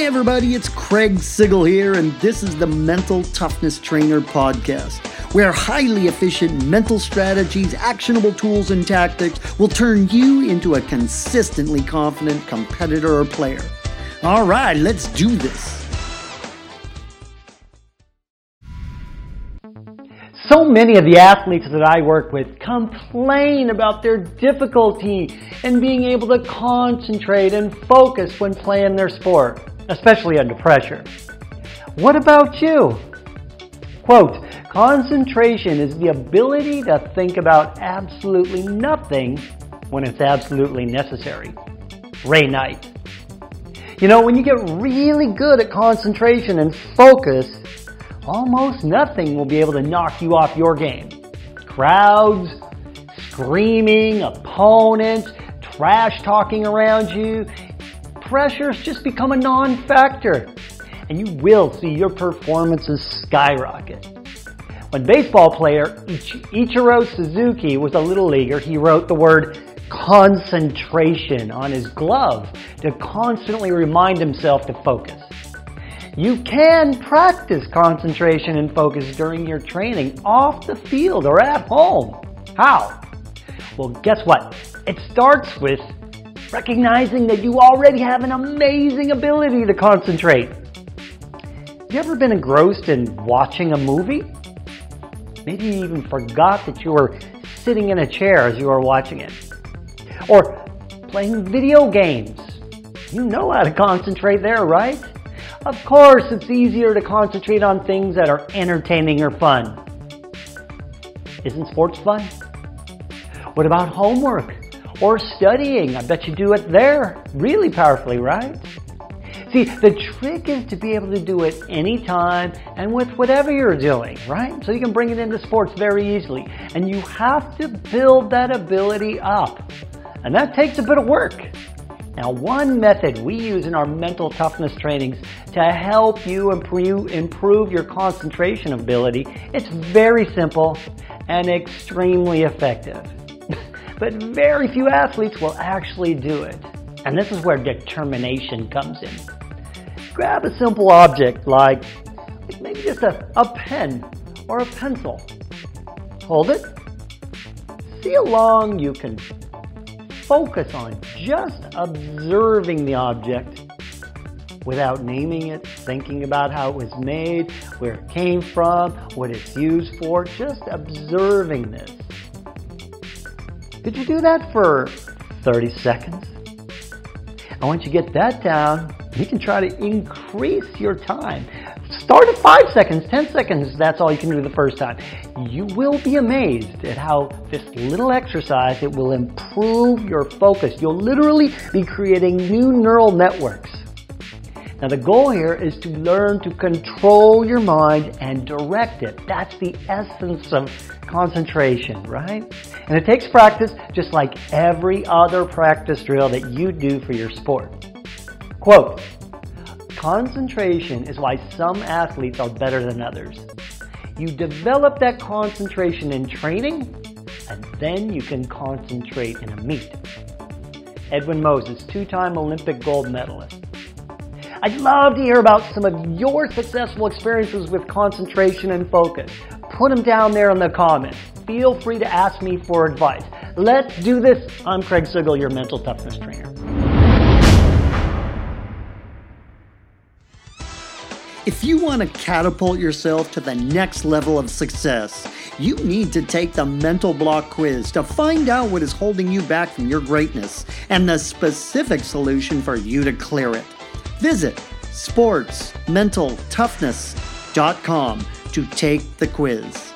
Hey, everybody, it's Craig Sigl here, and this is the Mental Toughness Trainer Podcast, where highly efficient mental strategies, actionable tools, and tactics will turn you into a consistently confident competitor or player. All right, let's do this. So many of the athletes that I work with complain about their difficulty in being able to concentrate and focus when playing their sport especially under pressure. What about you? Quote, concentration is the ability to think about absolutely nothing when it's absolutely necessary. Ray Knight. You know, when you get really good at concentration and focus, almost nothing will be able to knock you off your game. Crowds, screaming, opponents, trash talking around you, pressures just become a non-factor and you will see your performances skyrocket. When baseball player Ichiro Suzuki was a little leaguer, he wrote the word concentration on his glove to constantly remind himself to focus. You can practice concentration and focus during your training off the field or at home. How? Well, guess what? It starts with recognizing that you already have an amazing ability to concentrate. You ever been engrossed in watching a movie? Maybe you even forgot that you were sitting in a chair as you were watching it. Or playing video games. You know how to concentrate there, right? Of course, it's easier to concentrate on things that are entertaining or fun. Isn't sports fun? What about homework? Or studying. I bet you do it there really powerfully, right? See, the trick is to be able to do it anytime and with whatever you're doing, right? So you can bring it into sports very easily. And you have to build that ability up. And that takes a bit of work. Now, one method we use in our mental toughness trainings to help you improve, your concentration ability, it's very simple and extremely effective but very few athletes will actually do it. And this is where determination comes in. Grab a simple object like maybe just a, a pen or a pencil. Hold it. See how long you can focus on just observing the object without naming it, thinking about how it was made, where it came from, what it's used for, just observing this. Could you do that for 30 seconds? And once you get that down, you can try to increase your time. Start at 5 seconds, 10 seconds, that's all you can do the first time. You will be amazed at how this little exercise, it will improve your focus. You'll literally be creating new neural networks. Now the goal here is to learn to control your mind and direct it. That's the essence of concentration, right? And it takes practice just like every other practice drill that you do for your sport. Quote, concentration is why some athletes are better than others. You develop that concentration in training, and then you can concentrate in a meet. Edwin Moses, two-time Olympic gold medalist. I'd love to hear about some of your successful experiences with concentration and focus put them down there in the comments. Feel free to ask me for advice. Let's do this. I'm Craig Sigl, your mental toughness trainer. If you want to catapult yourself to the next level of success, you need to take the mental block quiz to find out what is holding you back from your greatness and the specific solution for you to clear it. Visit sportsmentaltoughness.com to take the quiz.